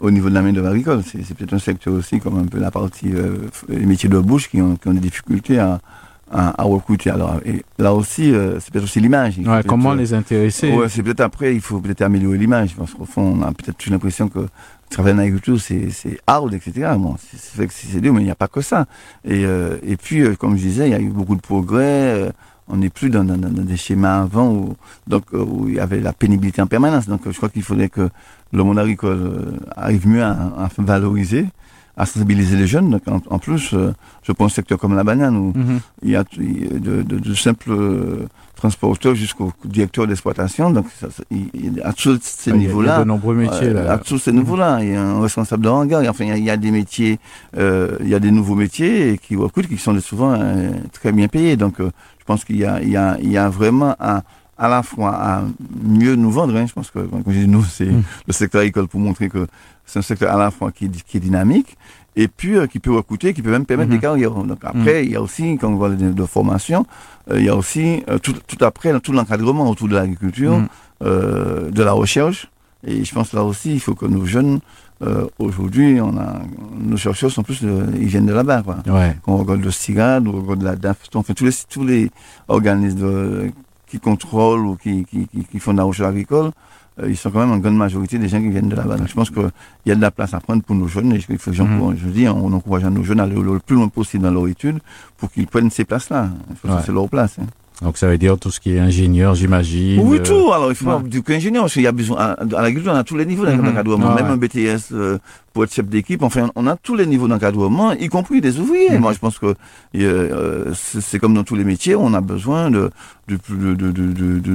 au niveau de la main-d'œuvre agricole. C'est peut-être un secteur aussi, comme un peu la partie, euh, les métiers de bouche qui ont, qui ont des difficultés à, à, à recruter. Alors, et là aussi, euh, c'est peut-être aussi l'image. Ouais, comment les intéresser? Ouais, c'est peut-être après, il faut peut-être améliorer l'image, parce qu'au fond, on a peut-être l'impression que travailler en agriculture, c'est, c'est hard, etc. Bon, c'est vrai que c'est dur, mais il n'y a pas que ça. Et, euh, et puis, euh, comme je disais, il y a eu beaucoup de progrès on n'est plus dans, dans, dans, des schémas avant où, donc, euh, où il y avait la pénibilité en permanence. Donc je crois qu'il faudrait que le monde agricole euh, arrive mieux à, à valoriser, à sensibiliser les jeunes. Donc en, plus, euh, je pense un secteur comme la banane où mm-hmm. il y a de, de, de simples transporteur jusqu'au directeur d'exploitation. Donc, ça, il, à tous ces niveaux-là. Il y a de nombreux métiers, là. À tous ces niveaux-là. Il y a un responsable de hangar. Enfin, il y a, des métiers, euh, il y a des nouveaux métiers qui recrutent, qui sont souvent euh, très bien payés. Donc, euh, je pense qu'il y a, y y vraiment à, à la fois à mieux nous vendre. Hein. Je pense que, quand je dis nous, c'est mm. le secteur agricole pour montrer que c'est un secteur à la fois qui, qui est dynamique et puis euh, qui peut recruter, qui peut même permettre des mhm. carrières. Donc après, il y a aussi, quand on voit de, de formation, euh, il y a aussi euh, tout, tout, après tout l'encadrement autour de l'agriculture, mhm. de la recherche. Et je pense là aussi, il faut que nos jeunes, aujourd'hui, on a, nos chercheurs sont plus, ils viennent de là-bas, quoi. Ouais. Quand on regarde le CIGAD, on regarde la DAF, on fait tous les, tous les organismes de, qui contrôlent ou qui, qui, qui, qui font de la recherche agricole, euh, ils sont quand même en grande majorité des gens qui viennent de là-bas. Donc je pense qu'il y a de la place à prendre pour nos jeunes. Et il faut, mhm. je dis, on encourage nos jeunes à aller le plus loin possible dans leur étude pour qu'ils prennent ces places-là. C'est leur place. Hein. Donc ça veut dire tout ce qui est ingénieur, j'imagine. Oui, euh, tout. Alors, il faut ouais. pas du qu'ingénieur, parce qu'il y a besoin, à, à l'agriculture, on a tous les niveaux Mhm. d'encadrement. Même un BTS euh, pour être chef d'équipe, enfin, on a tous les niveaux d'encadrement, y compris des ouvriers. Mhm. Moi, je pense que euh, c'est comme dans tous les métiers, on a besoin de, de, de, de,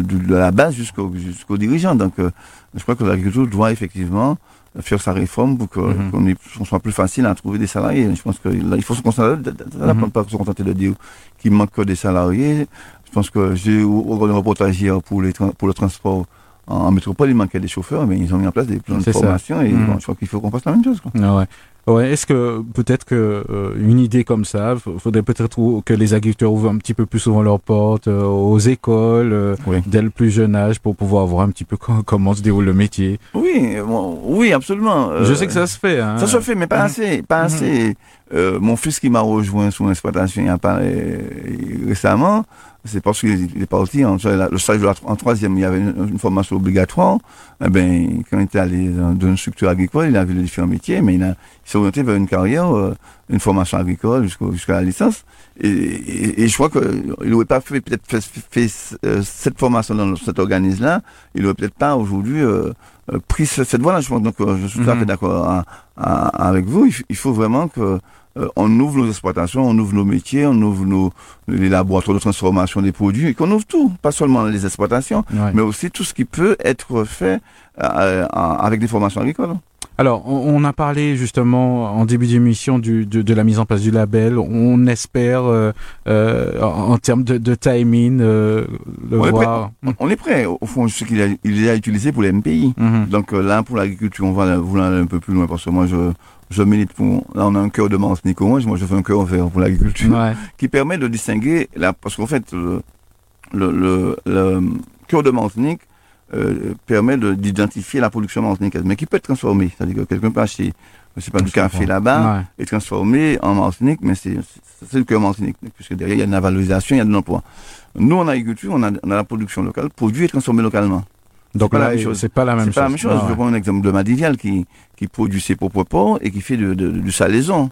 de, la base jusqu'au jusqu'au dirigeant. Donc, euh, je crois que l'agriculture doit effectivement faire sa réforme pour que- Mhm. qu'on soit plus facile à trouver des salariés. Je pense que là, il faut se contenter, Mhm. pas se contenter de dire qu'il manque que des salariés. Je pense que j'ai au un reportage hier pour, les, pour le transport en, métropole, il manquait des chauffeurs, mais ils ont mis en place des plans de ça. formation et bon, je crois qu'il faut qu'on fasse la même chose. Quoi. Ah ouais. Ouais, est-ce que peut-être que euh, une idée comme ça, faudrait peut-être que les agriculteurs ouvrent un petit peu plus souvent leurs portes euh, aux écoles euh, Oui. dès le plus jeune âge pour pouvoir voir un petit peu co- comment se déroule le métier? Oui, bon, oui, absolument. Je sais que ça se fait. Hein. Ça se fait, mais pas Mhm. assez. Pas Mhm. assez. Mon fils qui m'a rejoint sur l'exploitation il y a pas récemment, c'est parce qu'il est parti en, le stage de la- en troisième, il y avait une, une formation obligatoire. Eh ben, quand il était allé dans, dans une structure agricole, il a vu les différents métiers, mais il, il s'est orienté vers une carrière, euh, une formation agricole jusqu'à la licence. Et, et, et je crois qu'il n'aurait pas fait peut-être fait, fait, euh, cette formation dans cet organisme-là, il n'aurait peut-être pas aujourd'hui euh, euh, pris ce- cette voie-là. Je pense donc euh, je suis tout à Mhm. fait d'accord à- à- avec vous. Il, il faut vraiment que euh, on ouvre nos exploitations, on ouvre nos métiers, on ouvre nos les laboratoires de transformation des produits, et qu'on ouvre tout, pas seulement les exploitations, Ouais. mais aussi tout ce qui peut être fait euh, en- avec des formations agricoles. Alors, on, a parlé justement en début d'émission de, de la mise en place du label. On espère, euh, euh, en, en termes de, de timing, euh, le On est voir. On est prêt. Au fond, je sais qu'il a, il utilisé pour les MPI. Mhm. Donc euh, là, pour l'agriculture, on va vouloir aller un peu plus loin parce que moi, je, je milite pour. Là, on a un cœur de Martinique au moins. Moi, je fais un cœur vert pour l'agriculture Ouais. qui permet de distinguer. Là, parce qu'en fait, le, le, le, le cœur de Martinique euh, permet de- d'identifier la production martiniquaise, mais qui peut être transformée. C'est-à-dire que quelqu'un peut acheter, je sais pas, du café là-bas Ouais. et transformer en Martinique, mais c'est c'est- c'est le cœur Martinique, puisque derrière, il y a de la valorisation, il y a de l'emploi. Nous, en agriculture, on a, on a la production locale, produit et transformé localement. Donc pas là, c'est pas la même C'est chose. pas la même chose. Ouais, Je prends un exemple de Madivial qui, qui produit ses propres porcs et qui fait de, de, du salaison.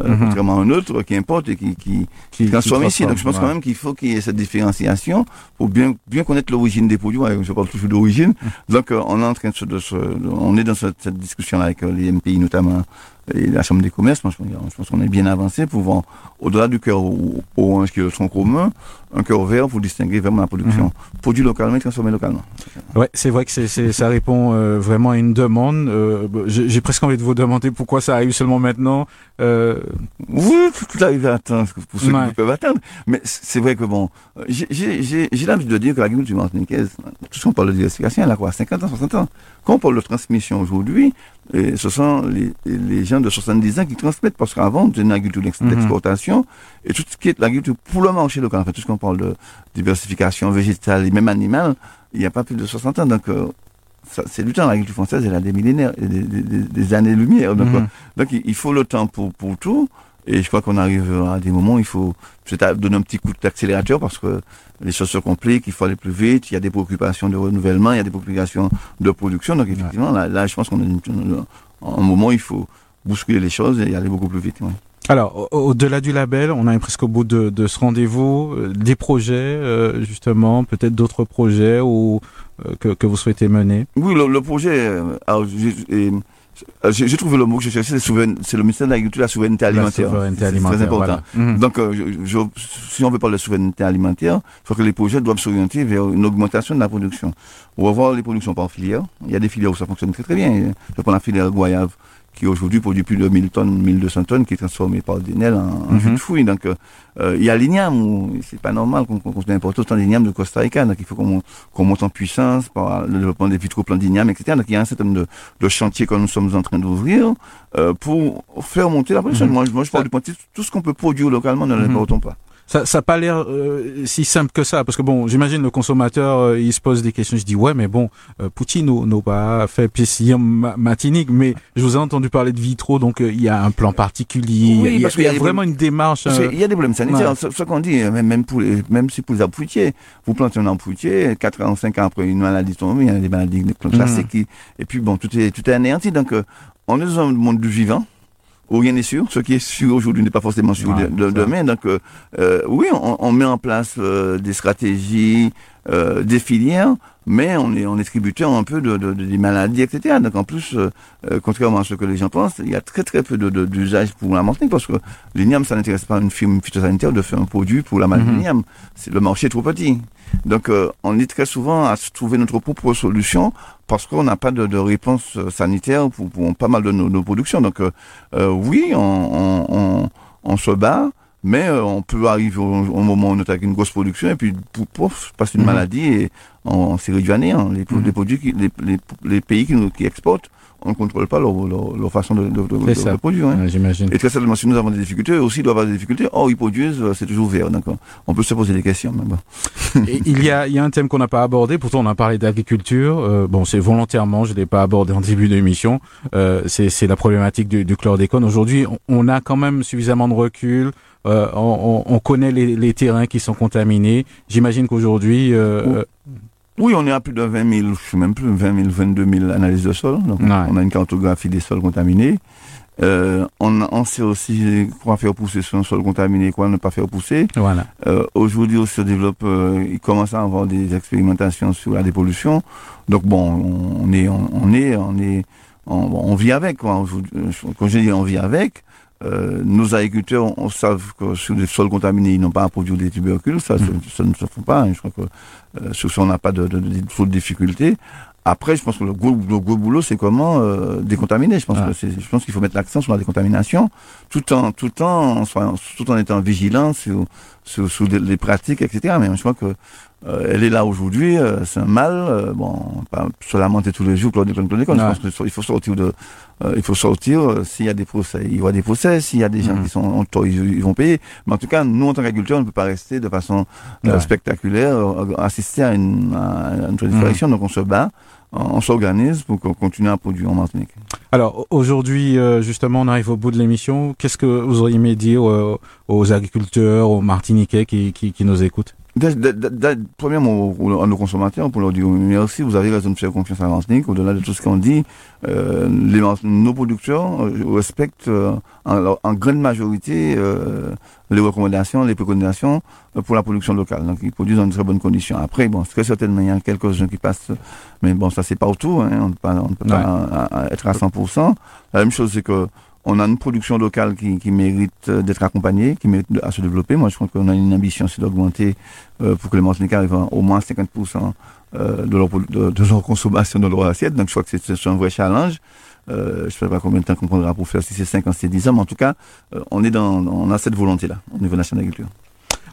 Euh, Mhm. Contrairement à un autre qui importe et qui, qui, Qui- transforme ici. Donc je pense quand même qu'il faut qu'il y ait cette différenciation pour bien, bien connaître l'origine des produits. Ouais, je parle toujours d'origine. Mhm. Donc euh, on est en train de se, de se- on est dans cette, cette discussion-là avec euh, les MPI notamment et la Chambre des commerces. Moi, je, pense- qu'on est bien avancé pour voir au-delà du cœur ou- orange qui est le tronc commun, un cœur vert pour distinguer vraiment la production. Mhm. Produit localement et transformé localement. Ouais, c'est vrai que c'est, c'est, ça répond euh, vraiment à une demande. Euh, j'ai, j'ai presque envie de vous demander pourquoi ça arrive seulement maintenant. Euh, Oui, tout, arrive à attendre pour ceux Ouais. qui peuvent attendre. Mais c'est vrai que bon, euh, j'ai- j'ai j'ai- j'ai l'habitude de dire que l'agriculture martiniquaise, tout ce qu'on parle de diversification, elle a quoi 50 ans, 60 ans. Quand on parle de transmission aujourd'hui, euh, ce sont les, les gens de 70 ans qui transmettent, parce qu'avant, c'était une agriculture Mhm. d'exportation, et tout ce qui est l'agriculture pour le marché local, en fait, tout ce qu'on parle de diversification végétale et même animale, il n'y a pas plus de 60 ans. Donc, euh, ça- c'est du temps, l'agriculture française, elle a des millénaires, des, des- des- années-lumière. Donc, mhm. euh, donc il il faut le temps pour, pour tout. Et je crois qu'on arrive à des moments où il faut peut-être donner un petit coup d'accélérateur parce que les choses se compliquent, il faut aller plus vite, il y a des préoccupations de renouvellement, il y a des préoccupations de production. Donc effectivement, là, là, je pense qu'on est une- un moment où il faut bousculer les choses et aller beaucoup plus vite. ouais. Alors, au- au-delà du label, on arrive presque au bout de, de ce rendez-vous. Euh, Des projets, euh, justement, peut-être d'autres projets ou euh, que, que vous souhaitez mener? Oui, le, le projet, euh, alors, euh, j'ai trouvé le mot que je cherchais, c'est le ministère de l'Agriculture, la souveraineté alimentaire. C'est- alimentaire. très important. voilà. Mhm. Donc, euh, je- je- si on veut parler de souveraineté alimentaire, il faut que les projets doivent s'orienter vers une augmentation de la production. On va voir les productions par filière. Il y a des filières où ça fonctionne très très bien. Je prends la filière Goyave, qui aujourd'hui produit plus de 1000 tonnes, 1200 tonnes, qui est transformée par Denel en, en Mhm. jus de fruits. Donc, euh, il y a l'igname, où c'est pas normal qu'on qu'on importe autant d'igname de Costa Rica. Donc, il faut qu'on mon- qu'on monte en puissance par le développement des vitroplans d'igname, etc. Donc, il y a un certain nombre de, de chantiers que nous sommes en train d'ouvrir euh, pour faire monter la production. Mhm. Moi, je- moi, je parle du point de vue, tout ce qu'on peut produire localement, ne Mhm. l'importons pas. Ça n'a pas l'air euh, si simple que ça, parce que bon, j'imagine le consommateur, euh, il se pose des questions. Je dis ouais, mais bon, euh, Poutine n'a pas fait piscine ma- matinique, mais je vous ai entendu parler de vitro, donc euh, il y a un plan particulier. Oui, il y a, parce il y a qu'il y a des vraiment une démarche. Euh, qu'il y a des problèmes sanitaires. ouais. Ce, qu'on dit, même, même, pour les, même si pour les fruitiers, vous plantez un fruitier, 4 ans, 5 ans après une maladie tombe, il y a des maladies classiques, qui- et puis bon, tout est, tout est anéanti. Donc, euh, on est dans un monde du vivant. Rien n'est sûr. Ce qui est sûr aujourd'hui n'est pas forcément sûr demain. Donc, oui, on, met en place des stratégies, des filières, mais on est, on est tributaire un peu de, de, des maladies, etc. Donc en plus, euh, euh, contrairement à ce que les gens pensent, il y a très très peu d'usage de, pour la Martinique parce que l'igname, ça n'intéresse pas une firme phytosanitaire de faire un produit pour la maladie mm -hmm. Le marché est trop petit. Donc euh, on est très souvent à trouver notre propre solution parce qu'on n'a pas de, de, réponse sanitaire pour, pour, pas mal de nos, nos productions. Donc oui, on, on, on, on se bat. Mais euh, on peut arriver au, au, moment où on attaque une grosse production et puis pouf, passe une mm -hmm. maladie et on, on s'est réduit à néant. Les, mm -hmm. les, produits, qui, les, les, les, pays qui, nous, qui exportent, on ne contrôle pas leur, leur, leur façon de, de, de, de produire. Hein. Ouais, J'imagine. Et très certainement, si nous avons des difficultés, eux aussi doivent avoir des difficultés. Or, ils produisent, euh, c'est toujours vert. Donc, on peut se poser des questions. Mais bon. et il, y a, il y a un thème qu'on n'a pas abordé, pourtant on a parlé d'agriculture. Euh, bon, c'est volontairement, je ne l'ai pas abordé en début d'émission. Euh, c'est la problématique du, du chlordécone. Aujourd'hui, on, on a quand même suffisamment de recul. Euh, on, on, connaît les, les, terrains qui sont contaminés. J'imagine qu'aujourd'hui... Euh, oui, on est à plus de 20 000, je sais même plus, 20 000, 22 000 analyses de sol. Donc, ouais. on a une cartographie des sols contaminés. Euh, on, on, sait aussi quoi faire pousser sur un sol contaminé, quoi ne pas faire pousser. Voilà. Euh, Aujourd'hui, on se développe, euh, il commence à avoir des expérimentations sur la dépollution. Donc bon, on est, on, on est, on est, on, on, vit avec. Quoi. Quand je dis on vit avec, euh, nos agriculteurs, on, on savent que sur des sols contaminés, ils n'ont pas à produire des tubercules, ça, mmh. ça, ça, ne se fait pas. Hein. Je crois que euh, sur ça, on n'a pas de, de, de, de, difficultés. Après, je pense que le gros, le gros boulot, c'est comment euh, décontaminer. Je pense ah. que c'est, je pense qu'il faut mettre l'accent sur la décontamination, tout en, tout en, tout en étant vigilant sur, sur, sur les pratiques, etc. Mais je crois que euh, elle est là aujourd'hui, euh, c'est un mal. Euh, bon, pas se lamenter tous les jours, Claude Claude Claude. Je pense qu'il faut sortir de, euh, il faut sortir. S'il y a des procès, il y aura des procès. S'il y a des gens mmh. qui sont en tort, ils, ils, vont payer. Mais en tout cas, nous en tant qu'agriculteurs, on ne peut pas rester de façon ouais. spectaculaire, assister à une, à une mmh. Donc on se bat on s'organise pour continuer à produire en Martinique. Alors aujourd'hui, justement, on arrive au bout de l'émission. Qu'est-ce que vous auriez aimé dire aux agriculteurs, aux Martiniquais qui, qui, qui nous écoutent? Premièrement, à nos consommateurs, pour leur dire merci, vous avez raison de faire confiance à Martinique. Au-delà de tout ce qu'on dit, euh, les, nos producteurs euh, respectent euh, en, en, grande majorité euh, les recommandations, les préconisations pour la production locale. Donc, ils produisent dans de très bonnes conditions. Après, bon, très certainement, il y a quelques-uns qui passent, mais bon, ça c'est pas autour. Hein, on ne peut pas, on peut pas à, à être à 100%. La même chose, c'est que on a une production locale qui, mérite euh, d'être accompagnée, qui mérite à se développer. Moi, je crois qu'on a une ambition, c'est d'augmenter euh, pour que les Martiniquais arrivent au moins 50% euh, de, leur, de, de, leur consommation de leur assiette. Donc, je crois que c'est un vrai challenge. Je ne sais pas combien de temps qu'on prendra pour faire, si c'est 5 ans, si c'est 10 ans, mais en tout cas, on est dans, on a cette volonté-là au niveau national d'agriculture.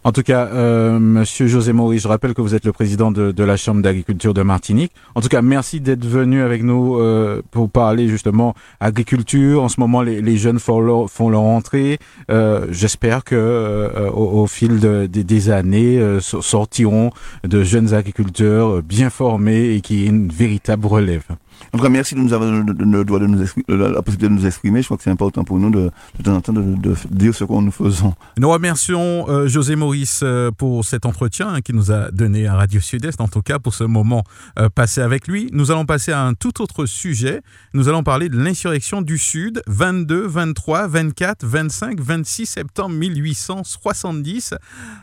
En tout cas, euh, Monsieur José Maurice, je rappelle que vous êtes le président de, la Chambre d'agriculture de Martinique. En tout cas, merci d'être venu avec nous euh, pour parler justement agriculture. En ce moment, les, jeunes font leur, font leur entrée. Euh, J'espère que euh, au, fil de, de, des années, sortiront de jeunes agriculteurs bien formés et qui aient une véritable relève. En tout cas, merci de nous avoir le droit de nous la possibilité de nous exprimer. Je crois que c'est important pour nous de, de temps en temps de, dire ce que nous faisons. Nous remercions euh, José Maurice euh, pour cet entretien hein, qui nous a donné à Radio Sud-Est, en tout cas pour ce moment euh, passé avec lui. Nous allons passer à un tout autre sujet. Nous allons parler de l'insurrection du Sud, 22, 23, 24, 25, 26 septembre 1870,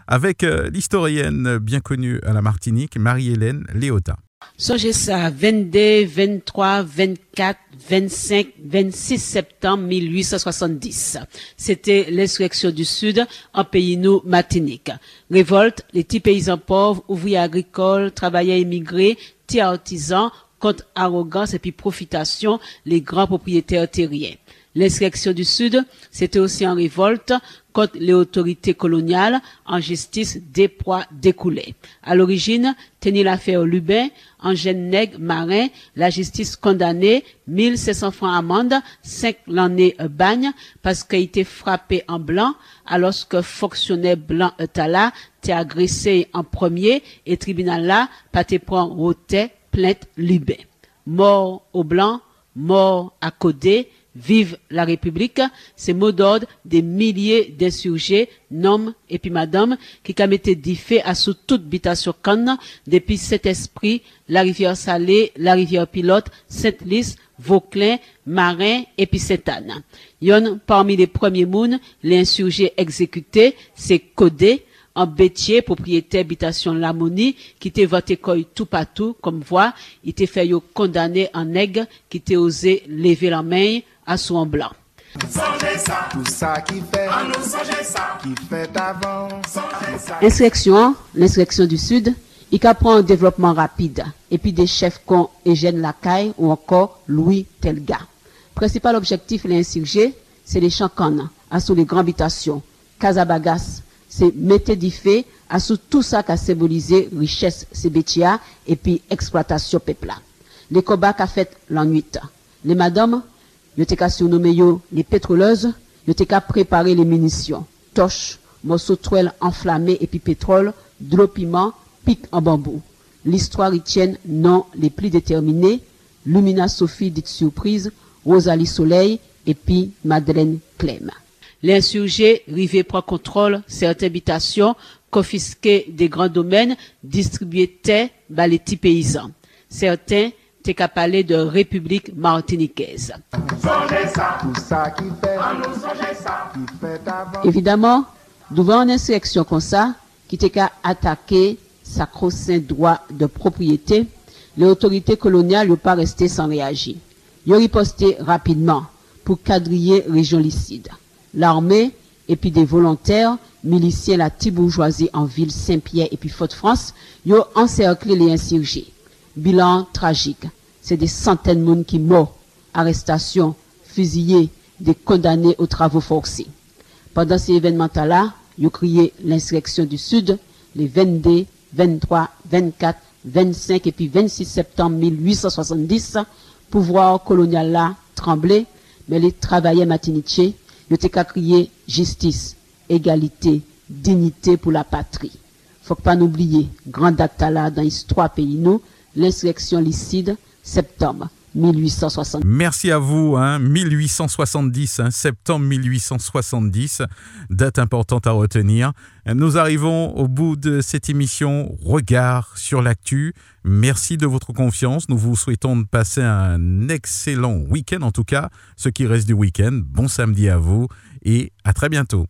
avec l'historienne bien connue à la Martinique, Marie-Hélène Léota. Songez ça, 22, 23, 24, 25, 26 septembre 1870. C'était l'insurrection du Sud en pays nous Martinique. Révolte, les petits paysans pauvres, ouvriers agricoles, travailleurs immigrés, petits artisans, contre arrogance et puis profitation, les grands propriétaires terriens. L'insurrection du Sud, c'était aussi en révolte contre les autorités coloniales en justice des poids découlés. À l'origine, tenait l'affaire Lubin, en jeune nègre marin, la justice condamnée 1700 francs amende, 5 l'année bagne, parce qu'il était frappé en blanc, alors que fonctionnaire blanc Tala t'est agressé en premier, et tribunal là, pas te prend roté, plainte Lubin. Mort au blanc, mort à Codé, Vive la République, c'est mot d'ordre des milliers d'insurgés, noms et puis madame, qui été diffé à sous toute habitation canne depuis cet esprit, la rivière Salée, la rivière Pilote, Sainte-Lys, Vauclin, Marin et puis Sainte-Anne. Yon parmi les premiers mouns, les insurgés exécutés, c'est Codé, en bétier, propriétaire habitation Lamoni, qui était voté tout partout, comme voix, il était fait condamné en nègre, qui était osé lever la main à son blanc. Insurrection, l'insurrection du Sud, il prend un développement rapide, et puis des chefs comme Eugène Lacaille ou encore Louis Telga. Principal objectif l'insurgé, c'est les chancanes, à sous les grandes habitations, Casabagas, c'est fait à sous tout ça qui a symbolisé richesse Sébétia et puis exploitation peuple. Les combats qu'a fait la nuit. Les madames, yo te ka surnommé yo les pétroleuses, yo te ka préparer les munitions, torches, morceaux de enflammés et puis pétrole, de l'eau piment, pic en bambou. L'histoire y tient non les plus déterminés, Lumina Sophie dite surprise, Rosalie Soleil et puis Madeleine Clem. L'insurgé rivé prend contrôle certaines habitations, confisquer des grands domaines, distribuer terre par les petits paysans. Certains t'es qu'à parler de République martiniquaise. Évidemment, devant une insurrection comme ça, qui t'es qu'à attaquer sacro-saint droit de propriété, les autorités coloniales n'ont pas resté sans réagir. Ils ont riposté rapidement pour quadriller région licide. L'armée et puis des volontaires, miliciens la petite bourgeoisie en ville Saint-Pierre et puis Fort-France, ont encerclé les insurgés. Bilan tragique. C'est des centaines de monde qui morts, arrestations, fusillés, des condamnés aux travaux forcés. Pendant ces événements-là, ils crié l'insurrection du Sud les 22, 23, 24, 25 et puis 26 septembre 1870. Pouvoir colonial là tremblait, mais les travailleurs matinichés, ils ont crié justice, égalité, dignité pour la patrie. Faut pas n'oublier, grand acte là dans l'histoire pays nous, l'insurrection licide, septembre 1870. Merci à vous, hein, 1870, hein, septembre 1870, date importante à retenir. Nous arrivons au bout de cette émission Regard sur l'actu. Merci de votre confiance. Nous vous souhaitons de passer un excellent week-end, en tout cas, ce qui reste du week-end. Bon samedi à vous et à très bientôt.